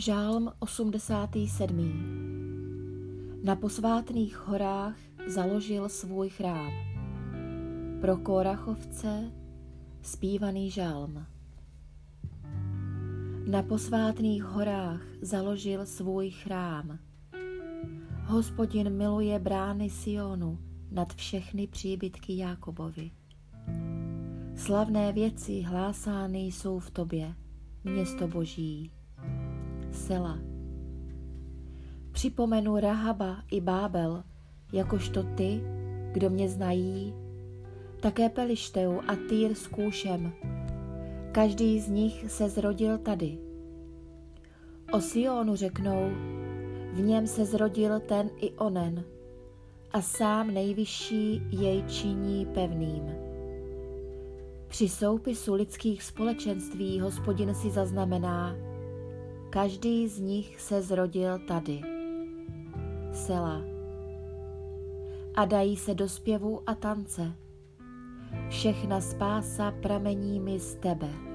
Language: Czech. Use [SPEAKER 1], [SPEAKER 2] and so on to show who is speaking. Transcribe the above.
[SPEAKER 1] Žálm 87. Na posvátných horách založil svůj chrám. Pro Kórachovce zpívaný žálm. Na posvátných horách založil svůj chrám. Hospodin miluje brány Sionu nad všechny příbytky Jákobovi. Slavné věci hlásány jsou v tobě, město boží. Sela. Připomenu Rahaba i Bábel, jakožto ty, kdo mě znají, také Pelišteu a Týr s Kůšem. Každý z nich se zrodil tady. O Sionu řeknou, v něm se zrodil ten i onen, a sám nejvyšší jej činí pevným. Při soupisu lidských společenství hospodin si zaznamená, každý z nich se zrodil tady. Sela. A dají se do zpěvu a tance. Všechna spása pramení mi z tebe.